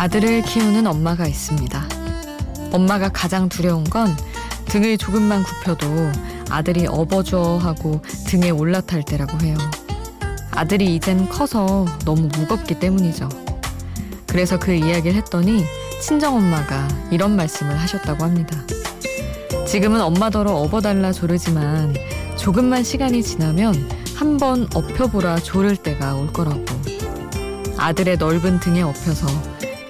아들을 키우는 엄마가 있습니다. 엄마가 가장 두려운 건 등을 조금만 굽혀도 아들이 업어줘 하고 등에 올라탈 때라고 해요. 아들이 이젠 커서 너무 무겁기 때문이죠. 그래서 그 이야기를 했더니 친정엄마가 이런 말씀을 하셨다고 합니다. 지금은 엄마더러 업어달라 조르지만 조금만 시간이 지나면 한 번 업혀보라 조를 때가 올 거라고. 아들의 넓은 등에 업혀서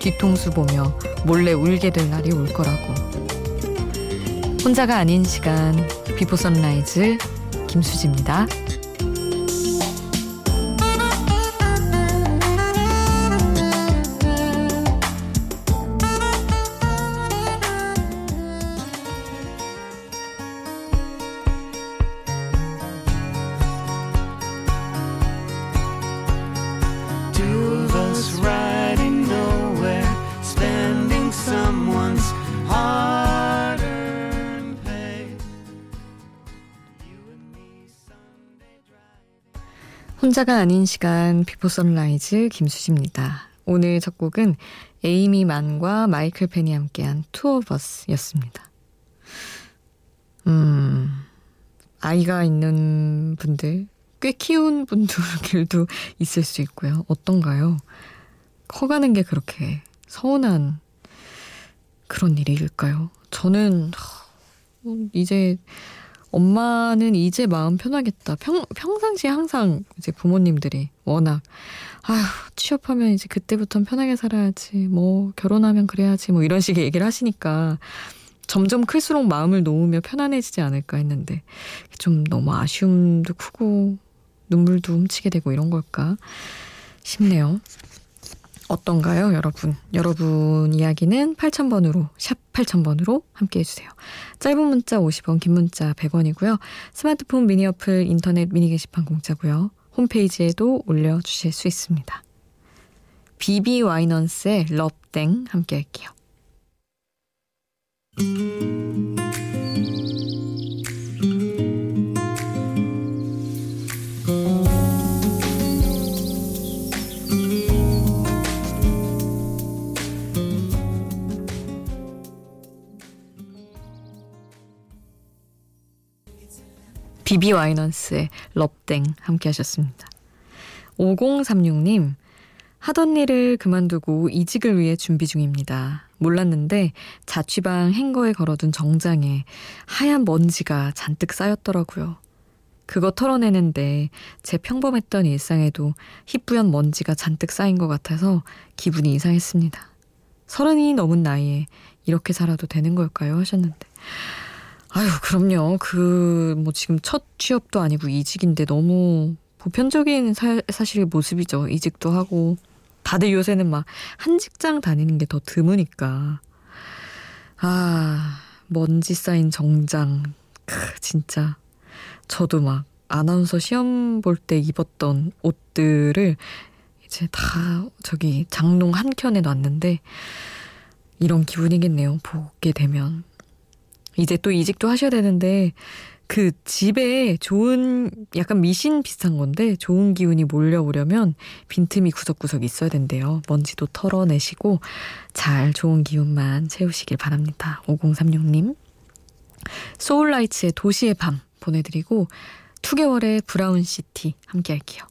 뒤통수 보며 몰래 울게 될 날이 올 거라고. 혼자가 아닌 시간 Before Sunrise 김수지입니다. 혼자가 아닌 시간 Before Sunrise 김수지입니다. 오늘 첫 곡은 에이미 만과 마이클 펜이 함께한 Two of Us였습니다. 음, 아이가 있는 분들, 꽤 키운 분들도 있을 수 있고요. 어떤가요? 커가는 게 그렇게 서운한 그런 일일까요? 저는 이제 엄마는 이제 마음 편하겠다. 평, 평상시에 항상 이제 부모님들이 워낙, 아휴, 취업하면 이제 그때부터는 편하게 살아야지. 뭐, 결혼하면 그래야지. 뭐, 이런 식의 얘기를 하시니까 점점 클수록 마음을 놓으며 편안해지지 않을까 했는데, 좀 너무 아쉬움도 크고, 눈물도 훔치게 되고 이런 걸까 싶네요. 어떤가요, 여러분? 여러분 이야기는 8000번으로, 샵 8000번으로 함께 해주세요. 짧은 문자 50원, 긴 문자 100원이고요. 스마트폰 미니 어플, 인터넷 미니 게시판 공짜고요. 홈페이지에도 올려주실 수 있습니다. 비비 와이넌스의 럽땡 함께 할게요. 비비 와이넌스의 럽땡 함께 하셨습니다. 5036님, 하던 일을 그만두고 이직을 위해 준비 중입니다. 몰랐는데 자취방 행거에 걸어둔 정장에 하얀 먼지가 잔뜩 쌓였더라고요. 그거 털어내는데 제 평범했던 일상에도 희뿌연 먼지가 잔뜩 쌓인 것 같아서 기분이 이상했습니다. 서른이 넘은 나이에 이렇게 살아도 되는 걸까요? 하셨는데. 아유, 그럼요. 그, 뭐 지금 첫 취업도 아니고 이직인데 너무 보편적인 사, 사실의 모습이죠. 이직도 하고. 다들 요새는 막 한 직장 다니는 게 더 드무니까. 아, 먼지 쌓인 정장. 크, 진짜. 저도 막 아나운서 시험 볼 때 입었던 옷들을 이제 다 저기 장롱 한 켠에 놨는데 이런 기분이겠네요. 보게 되면. 이제 또 이직도 하셔야 되는데 그 집에 좋은 약간 미신 비슷한 건데 좋은 기운이 몰려오려면 빈틈이 구석구석 있어야 된대요. 먼지도 털어내시고 잘 좋은 기운만 채우시길 바랍니다. 5036님. 소울라이츠의 도시의 밤 보내드리고 2개월의 브라운시티 함께 할게요.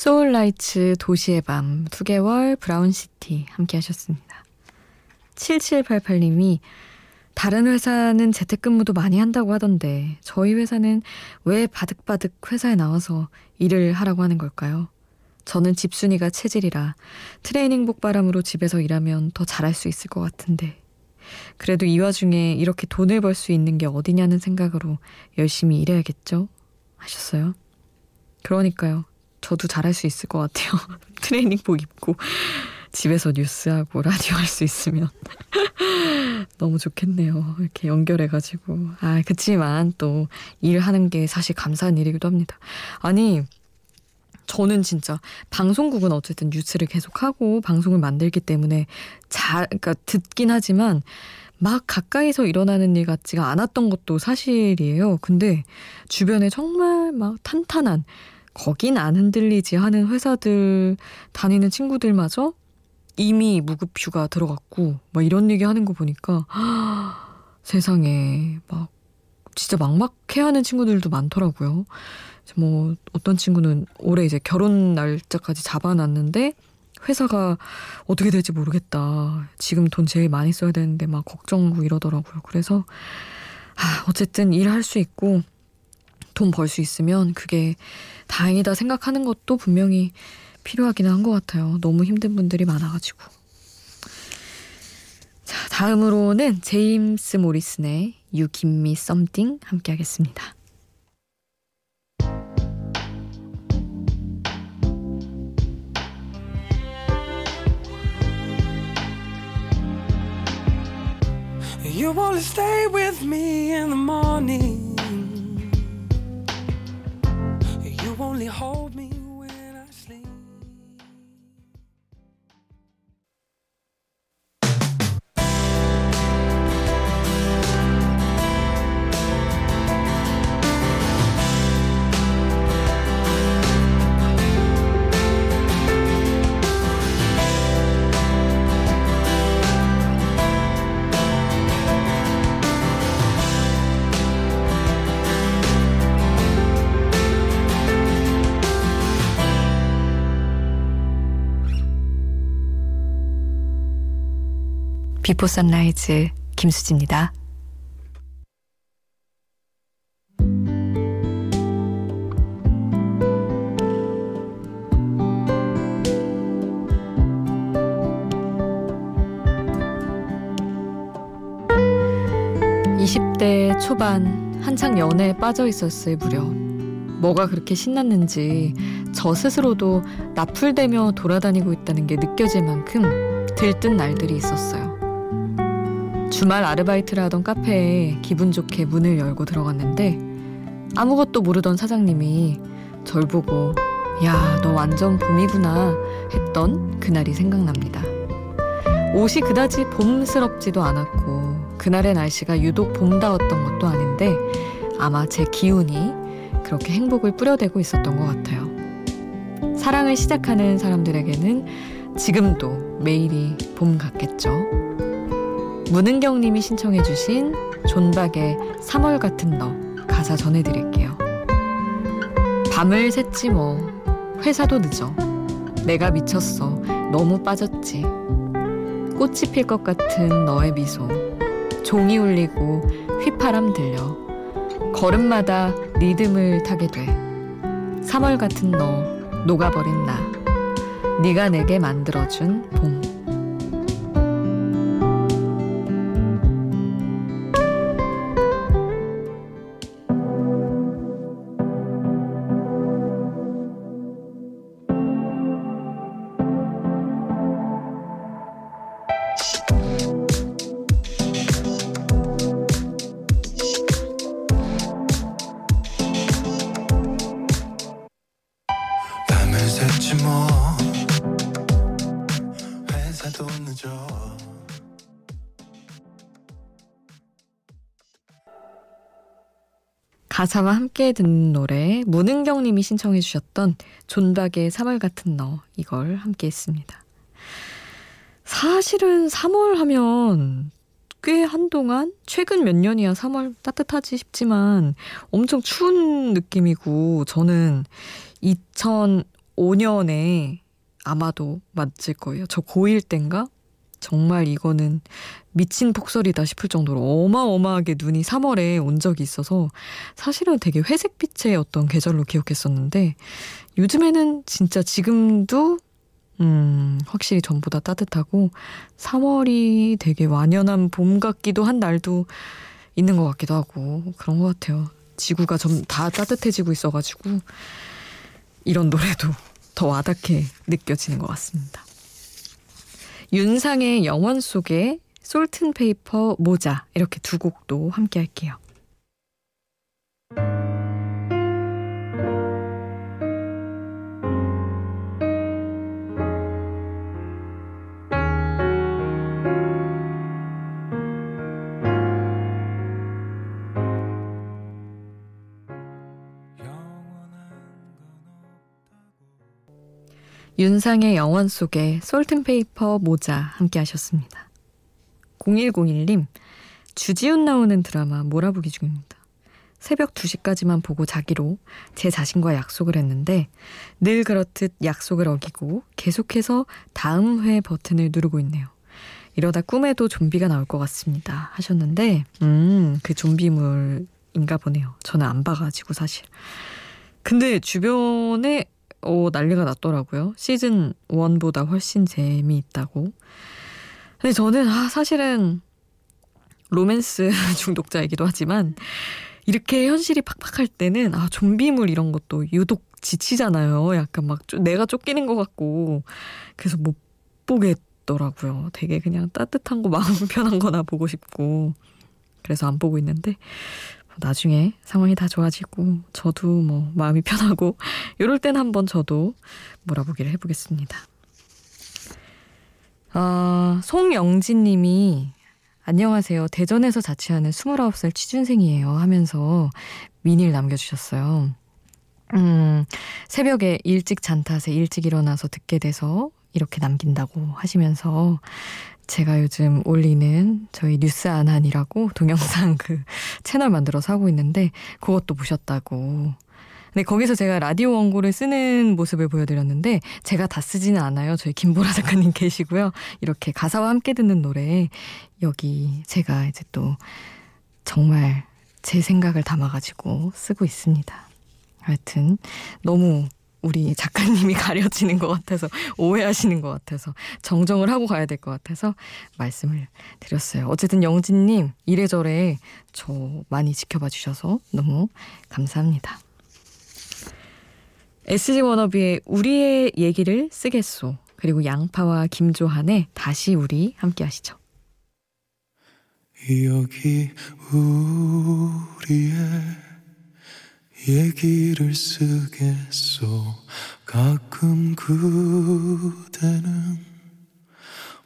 소울라이츠 도시의 밤 2개월 브라운시티 함께 하셨습니다. 7788님이 다른 회사는 재택근무도 많이 한다고 하던데 저희 회사는 왜 바득바득 회사에 나와서 일을 하라고 하는 걸까요? 저는 집순이가 체질이라 트레이닝복 바람으로 집에서 일하면 더 잘할 수 있을 것 같은데 그래도 이 와중에 이렇게 돈을 벌 수 있는 게 어디냐는 생각으로 열심히 일해야겠죠? 하셨어요. 그러니까요. 저도 잘할 수 있을 것 같아요. 트레이닝복 입고 집에서 뉴스하고 라디오 할 수 있으면. 너무 좋겠네요. 이렇게 연결해가지고. 아, 그치만 또 일하는 게 사실 감사한 일이기도 합니다. 아니, 저는 진짜 방송국은 어쨌든 뉴스를 계속하고 방송을 만들기 때문에 잘, 그러니까 듣긴 하지만 막 가까이서 일어나는 일 같지가 않았던 것도 사실이에요. 근데 주변에 정말 막 탄탄한 거긴 안 흔들리지 하는 회사들 다니는 친구들마저 이미 무급휴가 들어갔고 막 이런 얘기 하는 거 보니까 세상에 막 진짜 막막해하는 친구들도 많더라고요. 뭐 어떤 친구는 올해 이제 결혼 날짜까지 잡아놨는데 회사가 어떻게 될지 모르겠다. 지금 돈 제일 많이 써야 되는데 막 걱정하고 이러더라고요. 그래서 아, 어쨌든 일할 수 있고 돈 벌 수 있으면 그게 다행이다 생각하는 것도 분명히 필요하기는 한 것 같아요. 너무 힘든 분들이 많아가지고. 자, 다음으로는 제임스 모리슨의 You Give Me Something 함께 하겠습니다. You wanna stay with me in the morning. Before Sunrise 김수지입니다. (20대) 초반 한창 연애에 빠져 있었을 무렵 뭐가 그렇게 신났는지 저 스스로도 나풀대며 돌아다니고 있다는 게 느껴질 만큼 들뜬 날들이 있었어요. 주말 아르바이트를 하던 카페에 기분 좋게 문을 열고 들어갔는데 아무것도 모르던 사장님이 절 보고 야, 너 완전 봄이구나 했던 그날이 생각납니다. 옷이 그다지 봄스럽지도 않았고 그날의 날씨가 유독 봄다웠던 것도 아닌데 아마 제 기운이 그렇게 행복을 뿌려대고 있었던 것 같아요. 사랑을 시작하는 사람들에게는 지금도 매일이 봄 같겠죠. 문은경 님이 신청해 주신 존박의 3월 같은 너 가사 전해드릴게요. 밤을 샜지 뭐. 회사도 늦어. 내가 미쳤어. 너무 빠졌지. 꽃이 필 것 같은 너의 미소. 종이 울리고 휘파람 들려. 걸음마다 리듬을 타게 돼. 3월 같은 너 녹아버린 나. 네가 내게 만들어준 봄 가사와 함께 듣는 노래 문은경 님이 신청해 주셨던 존박의 3월 같은 너 이걸 함께 했습니다. 사실은 3월 하면 꽤 한동안 최근 몇 년이야 3월 따뜻하지 싶지만 엄청 추운 느낌이고 저는 2005년에 아마도 맞을 거예요. 저 고1 땐가 정말 이거는 미친 폭설이다 싶을 정도로 어마어마하게 눈이 3월에 온 적이 있어서 사실은 되게 회색빛의 어떤 계절로 기억했었는데 요즘에는 진짜 지금도 음, 확실히 전보다 따뜻하고 3월이 되게 완연한 봄 같기도 한 날도 있는 것 같기도 하고 그런 것 같아요. 지구가 좀 다 따뜻해지고 있어가지고 이런 노래도 더 와닿게 느껴지는 것 같습니다. 윤상의 영원 속에 솔튼페이퍼 모자 이렇게 두 곡도 함께 할게요. 윤상의 영원 속에 솔튼페이퍼 모자 함께 하셨습니다. 0101님, 주지훈 나오는 드라마 몰아보기 중입니다. 새벽 2시까지만 보고 자기로 제 자신과 약속을 했는데 늘 그렇듯 약속을 어기고 계속해서 다음 회 버튼을 누르고 있네요. 이러다 꿈에도 좀비가 나올 것 같습니다. 하셨는데, 음, 그 좀비물인가 보네요. 저는 안 봐가지고 사실. 근데 주변에 어, 난리가 났더라고요. 시즌 1보다 훨씬 재미있다고. 근데 저는 아, 사실은 로맨스 중독자이기도 하지만 이렇게 현실이 팍팍할 때는 아, 좀비물 이런 것도 유독 지치잖아요. 약간 막 내가 쫓기는 것 같고 그래서 못 보겠더라고요. 되게 그냥 따뜻한 거 마음 편한 거나 보고 싶고 그래서 안 보고 있는데 나중에 상황이 다 좋아지고 저도 뭐 마음이 편하고 이럴 땐 한번 저도 몰아보기를 해보겠습니다. 아, 송영진 님이 안녕하세요. 대전에서 자취하는 29살 취준생이에요 하면서 미니를 남겨주셨어요. 음, 새벽에 일찍 잔 탓에 일찍 일어나서 듣게 돼서 이렇게 남긴다고 하시면서 제가 요즘 올리는 저희 뉴스 안한이라고 동영상 그 채널 만들어서 하고 있는데 그것도 보셨다고. 근데 거기서 제가 라디오 원고를 쓰는 모습을 보여드렸는데 제가 다 쓰지는 않아요. 저희 김보라 작가님 계시고요. 이렇게 가사와 함께 듣는 노래 여기 제가 이제 또 정말 제 생각을 담아가지고 쓰고 있습니다. 하여튼 너무 우리 작가님이 가려지는 것 같아서 오해하시는 것 같아서 정정을 하고 가야 될 것 같아서 말씀을 드렸어요. 어쨌든 영진님 이래저래 저 많이 지켜봐 주셔서 너무 감사합니다. SG 워너비의 우리의 얘기를 쓰겠소 그리고 양파와 김조한의 다시 우리 함께 하시죠. 여기 우리의 얘기를 쓰겠소. 가끔 그대는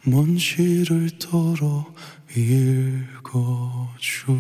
먼지를 덜어 읽어줘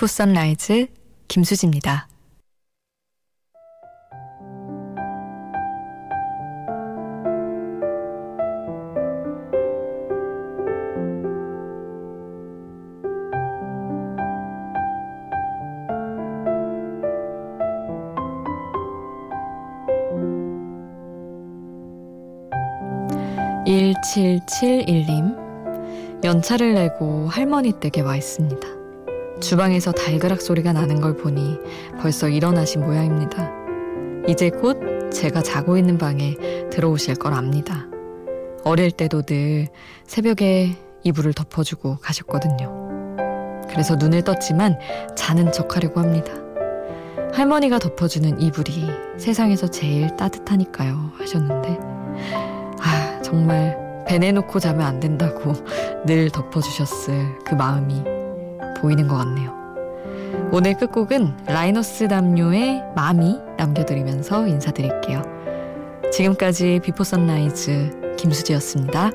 비포 선라이즈 김수지입니다. (1771님) 연차를 내고 할머니 댁에 와 있습니다. 주방에서 달그락 소리가 나는 걸 보니 벌써 일어나신 모양입니다. 이제 곧 제가 자고 있는 방에 들어오실 걸 압니다. 어릴 때도 늘 새벽에 이불을 덮어주고 가셨거든요. 그래서 눈을 떴지만 자는 척 하려고 합니다. 할머니가 덮어주는 이불이 세상에서 제일 따뜻하니까요. 하셨는데, 아, 정말 배 내놓고 자면 안 된다고 늘 덮어주셨을 그 마음이 보이는 것 같네요. 오늘 끝곡은 라이너스 담요의 Mommy 남겨드리면서 인사드릴게요. 지금까지 Before Sunrise 김수지였습니다.